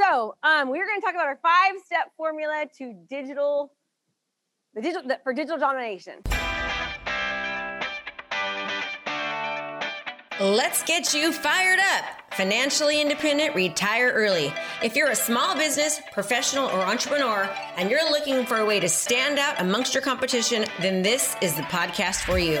So um, we're going to talk about our five-step formula to digital, the digital the, for digital domination. Let's get you fired up. Financially independent, retire early. If you're a small business, professional, or entrepreneur, and you're looking for a way to stand out amongst your competition, then this is the podcast for you.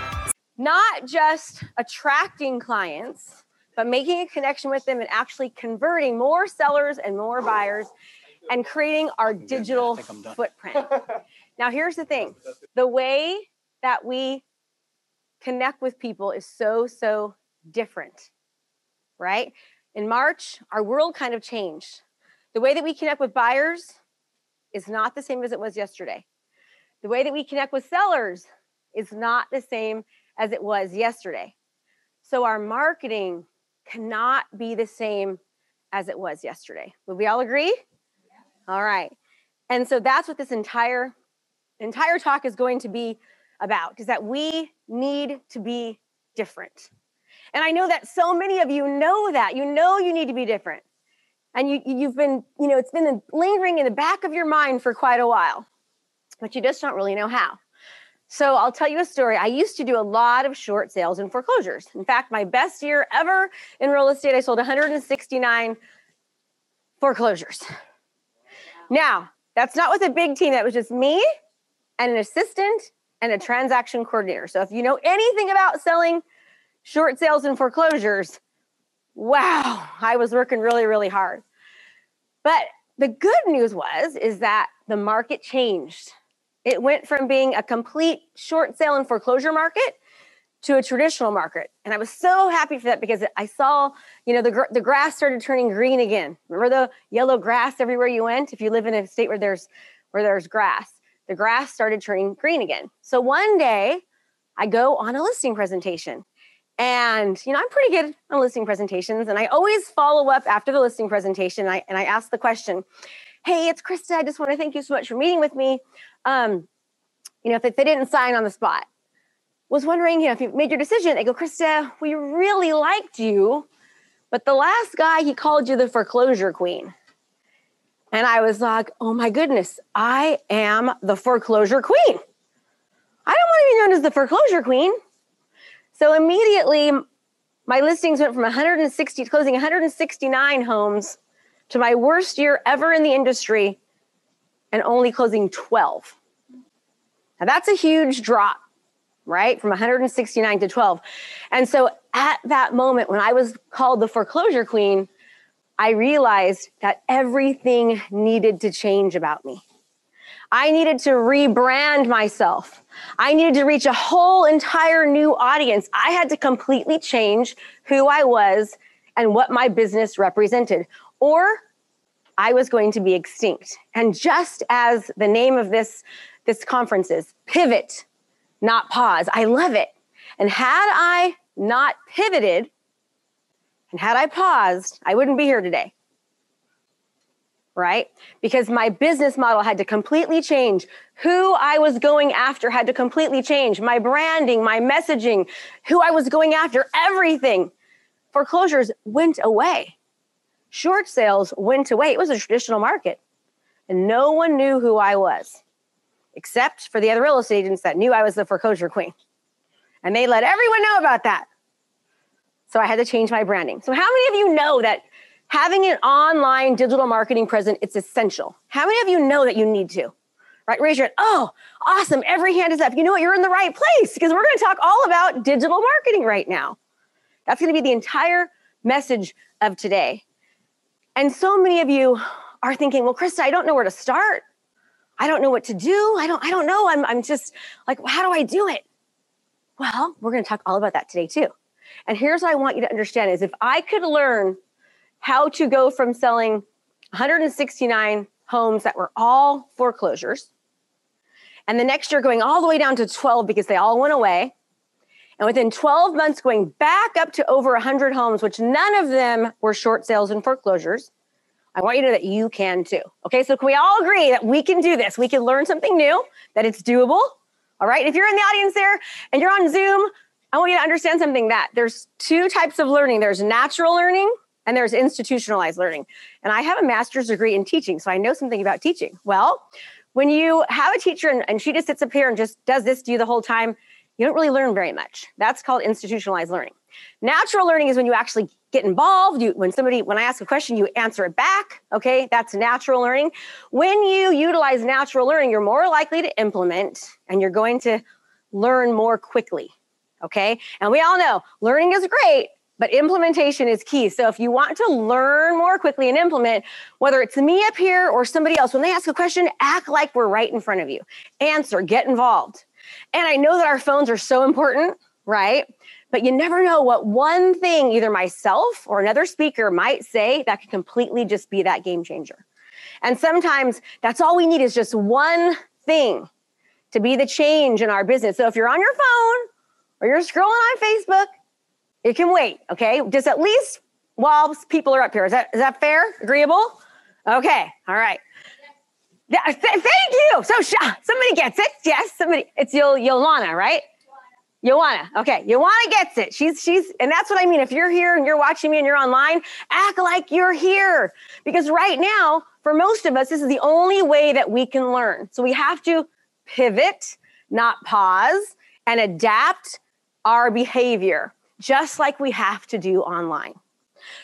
Not just attracting clients, but making a connection with them and actually converting more sellers and more buyers and creating our digital footprint. now, here's the thing the way that we connect with people is so, so different, right? In March, our world kind of changed. The way that we connect with buyers is not the same as it was yesterday. The way that we connect with sellers is not the same as it was yesterday. So our marketing cannot be the same as it was yesterday. Would we all agree? All right. And so that's what this entire entire talk is going to be about is that we need to be different. And I know that so many of you know that. You know you need to be different. And you, you've been, you know, it's been lingering in the back of your mind for quite a while, but you just don't really know how. So I'll tell you a story. I used to do a lot of short sales and foreclosures. In fact, my best year ever in real estate, I sold 169 foreclosures. Now, that's not with a big team. That was just me and an assistant and a transaction coordinator. So if you know anything about selling short sales and foreclosures, wow, I was working really, really hard. But the good news was is that the market changed. It went from being a complete short sale and foreclosure market to a traditional market. And I was so happy for that because I saw, you know, the, gr- the grass started turning green again. Remember the yellow grass everywhere you went? If you live in a state where there's where there's grass the grass started turning green again. So one day I go on a listing presentation. And you know, I'm pretty good on listing presentations, and I always follow up after the listing presentation. And I, and I ask the question, "Hey, it's Krista. I just want to thank you so much for meeting with me. Um, you know, if they didn't sign on the spot, was wondering, you know, if you made your decision." they go, "Krista, we really liked you, but the last guy he called you the foreclosure queen." And I was like, oh my goodness, I am the foreclosure queen. I don't want to be known as the foreclosure queen. So immediately, my listings went from 160, closing 169 homes to my worst year ever in the industry and only closing 12. Now that's a huge drop, right? From 169 to 12. And so at that moment, when I was called the foreclosure queen, I realized that everything needed to change about me. I needed to rebrand myself. I needed to reach a whole entire new audience. I had to completely change who I was and what my business represented, or I was going to be extinct. And just as the name of this, this conference is pivot, not pause, I love it. And had I not pivoted, and had I paused, I wouldn't be here today. Right? Because my business model had to completely change. Who I was going after had to completely change. My branding, my messaging, who I was going after, everything. Foreclosures went away. Short sales went away. It was a traditional market. And no one knew who I was, except for the other real estate agents that knew I was the foreclosure queen. And they let everyone know about that. So I had to change my branding. So how many of you know that having an online digital marketing presence it's essential? How many of you know that you need to? Right? Raise your hand. Oh, awesome. Every hand is up. You know what? You're in the right place because we're going to talk all about digital marketing right now. That's going to be the entire message of today. And so many of you are thinking, well, Krista, I don't know where to start. I don't know what to do. I don't, I don't know. I'm, I'm just like, how do I do it? Well, we're going to talk all about that today too. And here's what I want you to understand is if I could learn how to go from selling 169 homes that were all foreclosures. And the next year going all the way down to 12 because they all went away. And within 12 months, going back up to over 100 homes, which none of them were short sales and foreclosures. I want you to know that you can too. Okay, so can we all agree that we can do this? We can learn something new, that it's doable. All right, if you're in the audience there and you're on Zoom, I want you to understand something that there's two types of learning there's natural learning and there's institutionalized learning. And I have a master's degree in teaching, so I know something about teaching. Well, when you have a teacher and, and she just sits up here and just does this to you the whole time, you don't really learn very much. That's called institutionalized learning. Natural learning is when you actually get involved. You, when somebody, when I ask a question, you answer it back. Okay, that's natural learning. When you utilize natural learning, you're more likely to implement and you're going to learn more quickly. Okay, and we all know learning is great, but implementation is key. So if you want to learn more quickly and implement, whether it's me up here or somebody else, when they ask a question, act like we're right in front of you. Answer, get involved. And I know that our phones are so important, right? But you never know what one thing either myself or another speaker might say that could completely just be that game changer. And sometimes that's all we need is just one thing to be the change in our business. So if you're on your phone or you're scrolling on Facebook, it can wait, okay? Just at least while people are up here. Is that is that fair? Agreeable? Okay. All right. Yeah, uh, th- thank you. So sh- ah, somebody gets it. Yes, somebody. It's Yol- Yolana, right? Joanna. Okay, Joanna gets it. She's she's and that's what I mean. If you're here and you're watching me and you're online, act like you're here. Because right now, for most of us, this is the only way that we can learn. So we have to pivot, not pause, and adapt our behavior, just like we have to do online.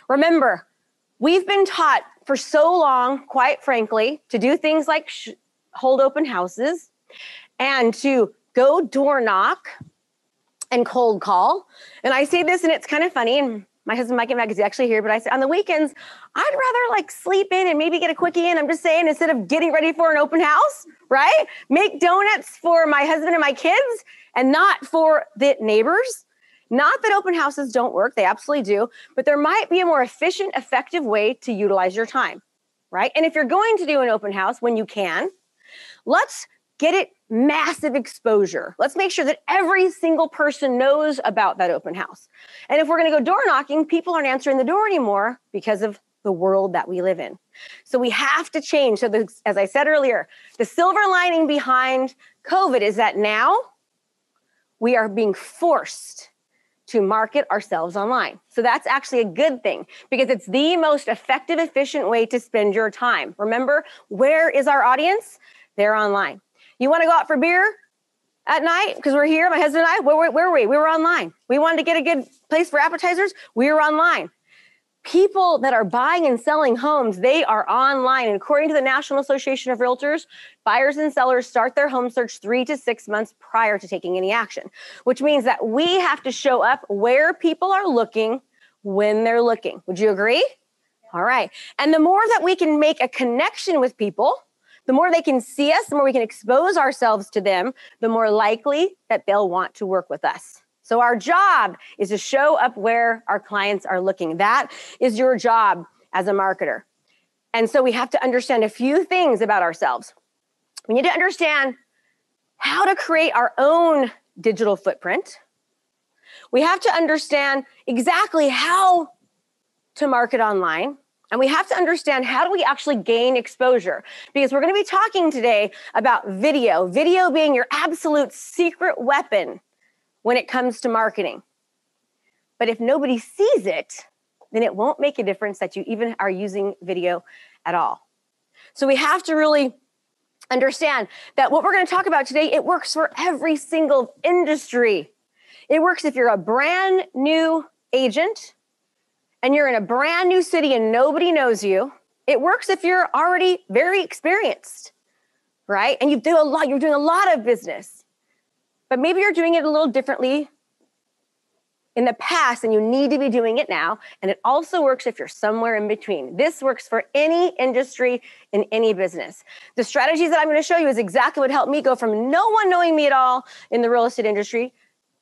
Remember, we've been taught for so long, quite frankly, to do things like sh- hold open houses and to go door knock and cold call. And I say this and it's kind of funny. And my husband Mike and Meg is actually here, but I say on the weekends, I'd rather like sleep in and maybe get a quickie in. I'm just saying, instead of getting ready for an open house, right? Make donuts for my husband and my kids and not for the neighbors. Not that open houses don't work, they absolutely do, but there might be a more efficient, effective way to utilize your time, right? And if you're going to do an open house when you can, let's get it massive exposure. Let's make sure that every single person knows about that open house. And if we're going to go door knocking, people aren't answering the door anymore because of the world that we live in. So we have to change. So, the, as I said earlier, the silver lining behind COVID is that now we are being forced to market ourselves online. So that's actually a good thing because it's the most effective, efficient way to spend your time. Remember, where is our audience? They're online. You want to go out for beer at night because we're here, my husband and I? Where, where, where were we? We were online. We wanted to get a good place for appetizers. We were online. People that are buying and selling homes, they are online. And according to the National Association of Realtors, buyers and sellers start their home search three to six months prior to taking any action, which means that we have to show up where people are looking when they're looking. Would you agree? All right. And the more that we can make a connection with people, the more they can see us, the more we can expose ourselves to them, the more likely that they'll want to work with us. So, our job is to show up where our clients are looking. That is your job as a marketer. And so, we have to understand a few things about ourselves. We need to understand how to create our own digital footprint. We have to understand exactly how to market online. And we have to understand how do we actually gain exposure? Because we're going to be talking today about video, video being your absolute secret weapon when it comes to marketing. But if nobody sees it, then it won't make a difference that you even are using video at all. So we have to really understand that what we're going to talk about today, it works for every single industry. It works if you're a brand new agent and you're in a brand new city and nobody knows you. It works if you're already very experienced, right? And you do a lot, you're doing a lot of business. But maybe you're doing it a little differently in the past and you need to be doing it now. And it also works if you're somewhere in between. This works for any industry in any business. The strategies that I'm going to show you is exactly what helped me go from no one knowing me at all in the real estate industry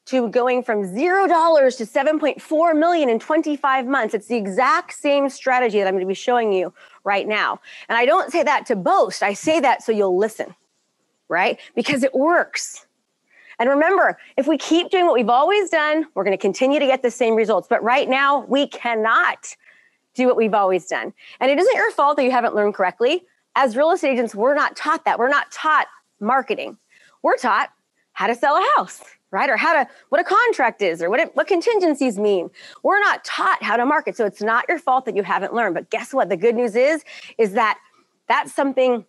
to going from zero dollars to 7.4 million in 25 months. It's the exact same strategy that I'm going to be showing you right now. And I don't say that to boast, I say that so you'll listen, right? Because it works. And remember, if we keep doing what we've always done, we're going to continue to get the same results. But right now, we cannot do what we've always done. And it isn't your fault that you haven't learned correctly. As real estate agents, we're not taught that. We're not taught marketing. We're taught how to sell a house, right? Or how to what a contract is or what it, what contingencies mean. We're not taught how to market. So it's not your fault that you haven't learned. But guess what? The good news is is that that's something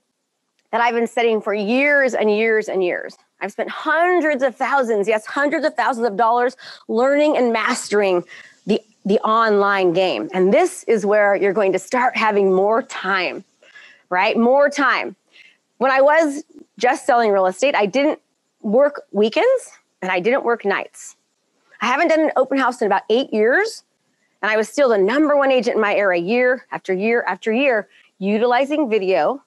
that I've been studying for years and years and years. I've spent hundreds of thousands, yes, hundreds of thousands of dollars learning and mastering the the online game. And this is where you're going to start having more time. Right? More time. When I was just selling real estate, I didn't work weekends and I didn't work nights. I haven't done an open house in about eight years, and I was still the number one agent in my area year after year after year, utilizing video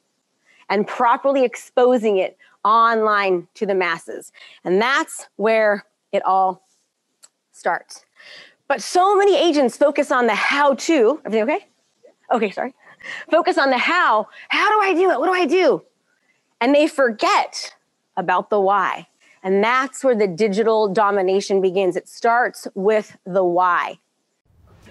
and properly exposing it online to the masses. And that's where it all starts. But so many agents focus on the how to. Everything okay? Okay, sorry. Focus on the how. How do I do it? What do I do? And they forget about the why. And that's where the digital domination begins. It starts with the why.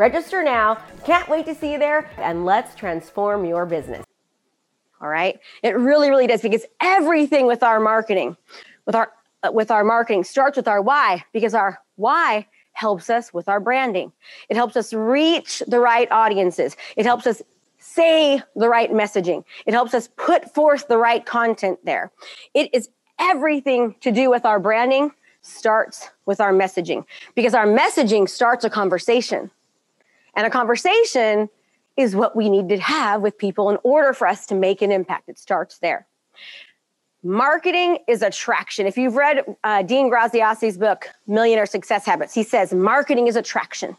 Register now. Can't wait to see you there, and let's transform your business. All right. It really, really does because everything with our marketing, with our uh, with our marketing starts with our why because our why helps us with our branding. It helps us reach the right audiences. It helps us say the right messaging. It helps us put forth the right content there. It is everything to do with our branding starts with our messaging because our messaging starts a conversation. And a conversation is what we need to have with people in order for us to make an impact. It starts there. Marketing is attraction. If you've read uh, Dean Graziosi's book, Millionaire Success Habits, he says marketing is attraction.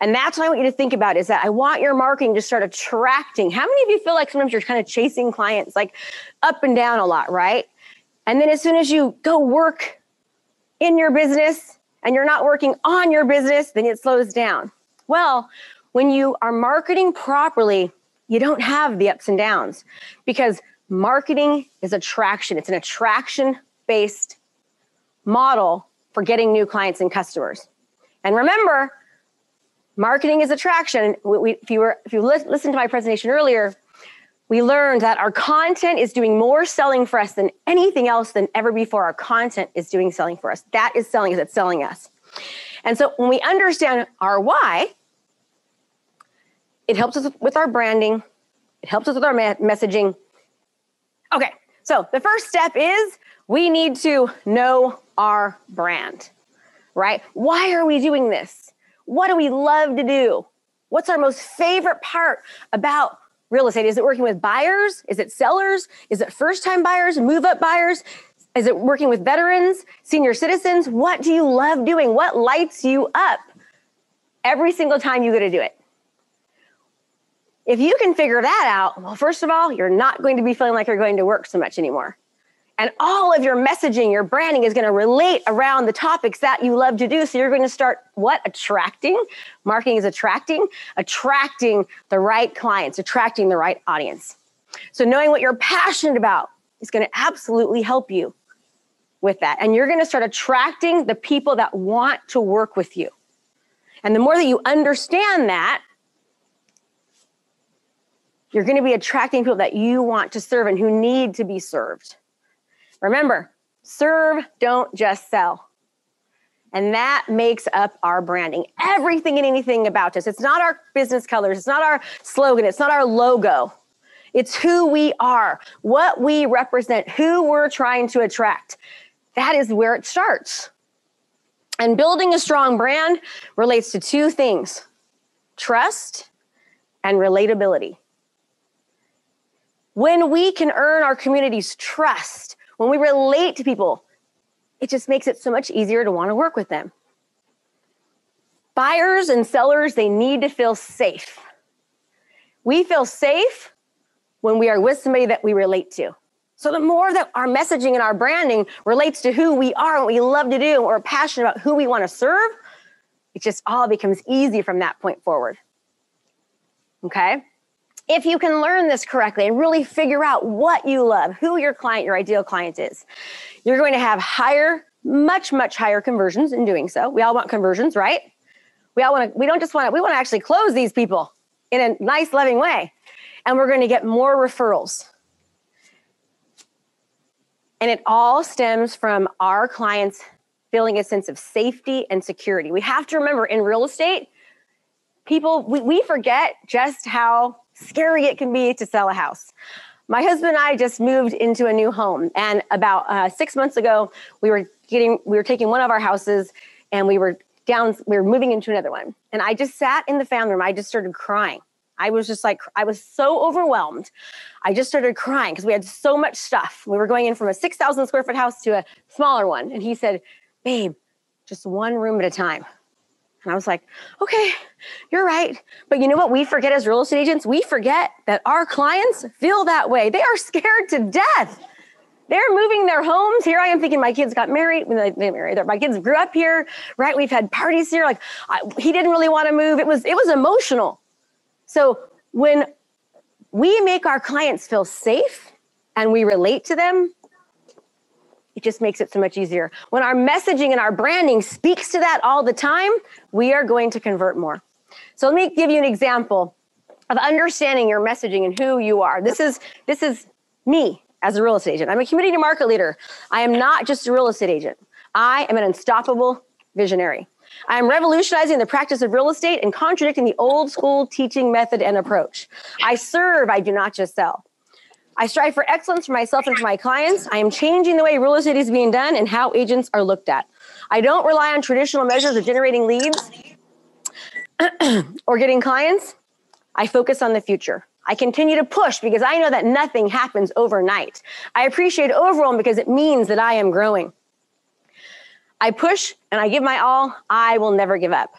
And that's what I want you to think about is that I want your marketing to start attracting. How many of you feel like sometimes you're kind of chasing clients like up and down a lot, right? And then as soon as you go work in your business and you're not working on your business, then it slows down. Well, when you are marketing properly, you don't have the ups and downs because marketing is attraction. It's an attraction based model for getting new clients and customers. And remember, marketing is attraction. We, we, if you were if you li- listened to my presentation earlier, we learned that our content is doing more selling for us than anything else than ever before. Our content is doing selling for us. That is selling. It's selling us. And so when we understand our why, it helps us with our branding. It helps us with our ma- messaging. Okay, so the first step is we need to know our brand, right? Why are we doing this? What do we love to do? What's our most favorite part about real estate? Is it working with buyers? Is it sellers? Is it first time buyers, move up buyers? Is it working with veterans, senior citizens? What do you love doing? What lights you up every single time you go to do it? If you can figure that out, well, first of all, you're not going to be feeling like you're going to work so much anymore. And all of your messaging, your branding is going to relate around the topics that you love to do. So you're going to start what? Attracting. Marketing is attracting, attracting the right clients, attracting the right audience. So knowing what you're passionate about is going to absolutely help you with that. And you're going to start attracting the people that want to work with you. And the more that you understand that, you're going to be attracting people that you want to serve and who need to be served. Remember, serve, don't just sell. And that makes up our branding. Everything and anything about us. It's not our business colors, it's not our slogan, it's not our logo. It's who we are, what we represent, who we're trying to attract. That is where it starts. And building a strong brand relates to two things trust and relatability When we can earn our community's trust, when we relate to people, it just makes it so much easier to want to work with them. Buyers and sellers, they need to feel safe. We feel safe when we are with somebody that we relate to. So the more that our messaging and our branding relates to who we are, and what we love to do, and we're passionate about who we want to serve, it just all becomes easy from that point forward. Okay? If you can learn this correctly and really figure out what you love, who your client, your ideal client is, you're going to have higher, much, much higher conversions in doing so. We all want conversions, right? We all want to, we don't just want to, we want to actually close these people in a nice, loving way. And we're going to get more referrals. And it all stems from our clients feeling a sense of safety and security. We have to remember in real estate, people, we, we forget just how scary it can be to sell a house. My husband and I just moved into a new home, and about uh, six months ago, we were getting, we were taking one of our houses, and we were down, we were moving into another one. And I just sat in the family room. I just started crying. I was just like, I was so overwhelmed. I just started crying because we had so much stuff. We were going in from a 6,000 square foot house to a smaller one. And he said, Babe, just one room at a time. And I was like, okay, you're right. But you know what we forget as real estate agents? We forget that our clients feel that way. They are scared to death. They're moving their homes. Here I am thinking my kids got married. My kids grew up here, right? We've had parties here. Like I, he didn't really want to move. It was it was emotional. So when we make our clients feel safe and we relate to them, it just makes it so much easier. When our messaging and our branding speaks to that all the time, we are going to convert more. So let me give you an example of understanding your messaging and who you are. This is this is me as a real estate agent. I'm a community market leader. I am not just a real estate agent. I am an unstoppable visionary. I am revolutionizing the practice of real estate and contradicting the old school teaching method and approach. I serve, I do not just sell. I strive for excellence for myself and for my clients. I am changing the way real estate is being done and how agents are looked at. I don't rely on traditional measures of generating leads or getting clients. I focus on the future. I continue to push because I know that nothing happens overnight. I appreciate overwhelm because it means that I am growing. I push and I give my all. I will never give up.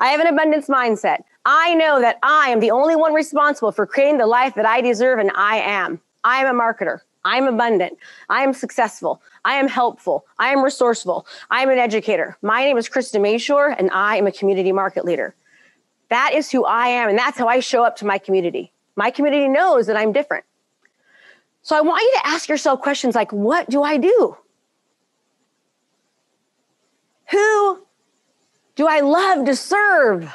I have an abundance mindset. I know that I am the only one responsible for creating the life that I deserve, and I am. I am a marketer. I am abundant. I am successful. I am helpful. I am resourceful. I am an educator. My name is Krista Mashore, and I am a community market leader. That is who I am, and that's how I show up to my community. My community knows that I'm different. So I want you to ask yourself questions like, what do I do? Who do I love to serve?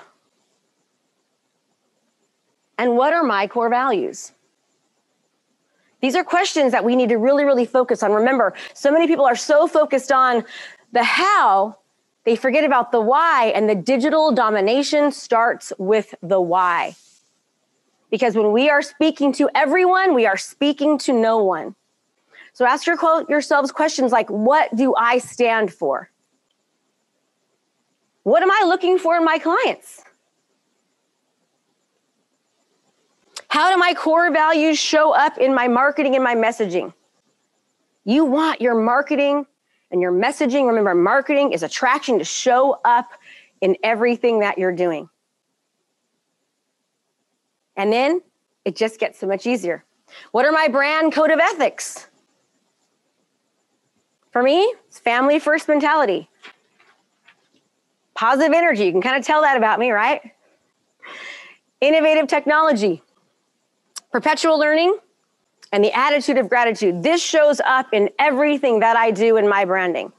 And what are my core values? These are questions that we need to really, really focus on. Remember, so many people are so focused on the how, they forget about the why, and the digital domination starts with the why. Because when we are speaking to everyone, we are speaking to no one. So ask your, yourselves questions like, what do I stand for? What am I looking for in my clients? How do my core values show up in my marketing and my messaging? You want your marketing and your messaging. Remember, marketing is attraction to show up in everything that you're doing. And then it just gets so much easier. What are my brand code of ethics? For me, it's family first mentality. Positive energy, you can kind of tell that about me, right? Innovative technology, perpetual learning, and the attitude of gratitude. This shows up in everything that I do in my branding.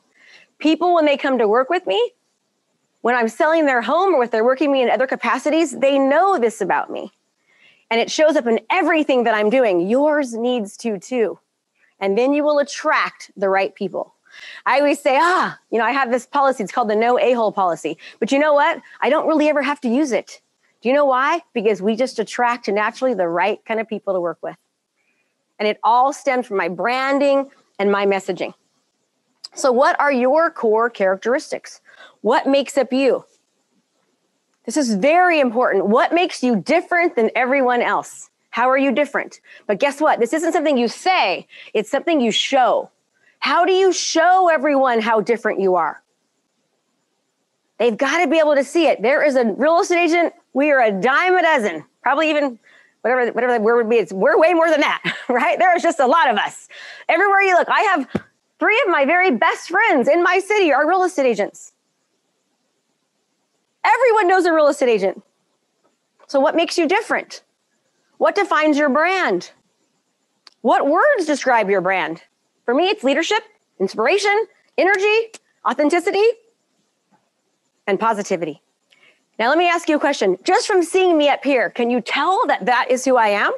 People, when they come to work with me, when I'm selling their home or if they're working me in other capacities, they know this about me. And it shows up in everything that I'm doing. Yours needs to too. And then you will attract the right people. I always say, ah, you know, I have this policy. It's called the no a hole policy. But you know what? I don't really ever have to use it. Do you know why? Because we just attract naturally the right kind of people to work with. And it all stems from my branding and my messaging. So, what are your core characteristics? What makes up you? This is very important. What makes you different than everyone else? How are you different? But guess what? This isn't something you say, it's something you show. How do you show everyone how different you are? They've got to be able to see it. There is a real estate agent. We are a dime a dozen, probably even whatever whatever the word would be. It's we're way more than that, right? There's just a lot of us. Everywhere you look, I have three of my very best friends in my city are real estate agents. Everyone knows a real estate agent. So what makes you different? What defines your brand? What words describe your brand? For me, it's leadership, inspiration, energy, authenticity, and positivity. Now, let me ask you a question. Just from seeing me up here, can you tell that that is who I am?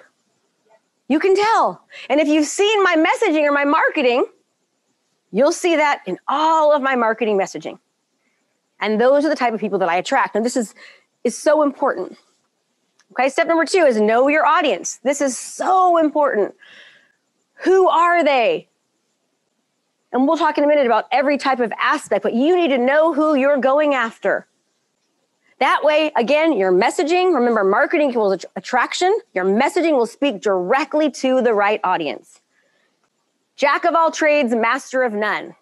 You can tell. And if you've seen my messaging or my marketing, you'll see that in all of my marketing messaging. And those are the type of people that I attract. And this is, is so important. Okay, step number two is know your audience. This is so important. Who are they? And we'll talk in a minute about every type of aspect, but you need to know who you're going after. That way, again, your messaging, remember, marketing equals attraction. Your messaging will speak directly to the right audience. Jack of all trades, master of none.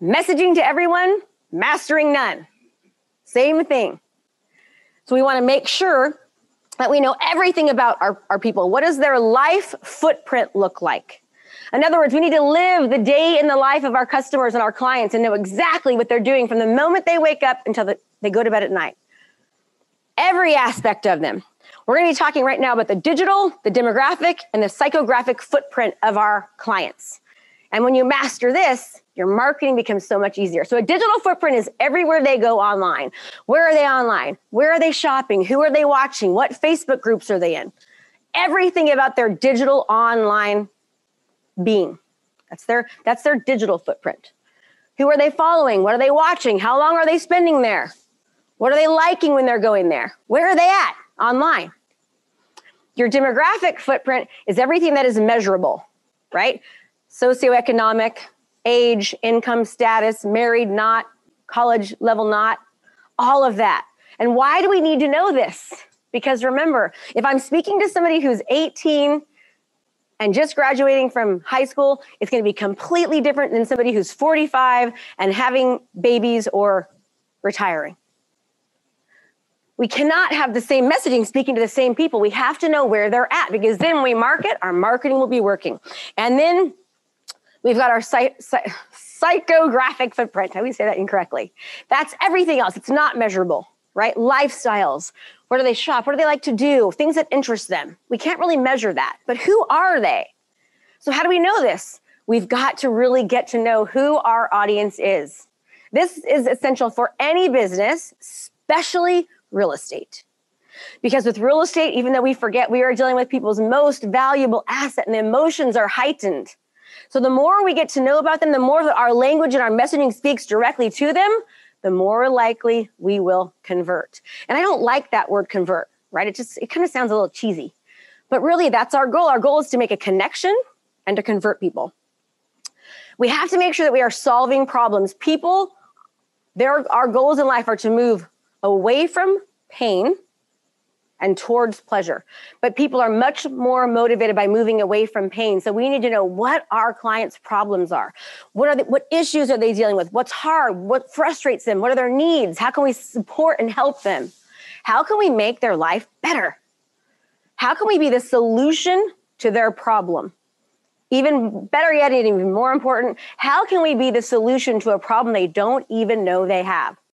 Messaging to everyone, mastering none. Same thing. So we want to make sure that we know everything about our, our people. What does their life footprint look like? In other words, we need to live the day in the life of our customers and our clients and know exactly what they're doing from the moment they wake up until the, they go to bed at night. Every aspect of them. We're going to be talking right now about the digital, the demographic, and the psychographic footprint of our clients. And when you master this, your marketing becomes so much easier. So a digital footprint is everywhere they go online. Where are they online? Where are they shopping? Who are they watching? What Facebook groups are they in? Everything about their digital online being. That's their that's their digital footprint. Who are they following? What are they watching? How long are they spending there? What are they liking when they're going there? Where are they at online? Your demographic footprint is everything that is measurable, right? Socioeconomic, age, income status, married, not, college level, not, all of that. And why do we need to know this? Because remember, if I'm speaking to somebody who's 18 and just graduating from high school, it's going to be completely different than somebody who's 45 and having babies or retiring. We cannot have the same messaging speaking to the same people. We have to know where they're at because then we market, our marketing will be working. And then we've got our psych- psychographic footprint. I always say that incorrectly. That's everything else. It's not measurable, right? Lifestyles, where do they shop? What do they like to do? Things that interest them. We can't really measure that. But who are they? So, how do we know this? We've got to really get to know who our audience is. This is essential for any business, especially real estate. Because with real estate, even though we forget, we are dealing with people's most valuable asset and the emotions are heightened. So the more we get to know about them, the more that our language and our messaging speaks directly to them, the more likely we will convert. And I don't like that word convert, right? It just, it kind of sounds a little cheesy. But really, that's our goal. Our goal is to make a connection and to convert people. We have to make sure that we are solving problems. People, their, our goals in life are to move away from pain and towards pleasure. But people are much more motivated by moving away from pain. So we need to know what our clients' problems are. What are the, what issues are they dealing with? What's hard? What frustrates them? What are their needs? How can we support and help them? How can we make their life better? How can we be the solution to their problem? Even better yet, and even more important, how can we be the solution to a problem they don't even know they have?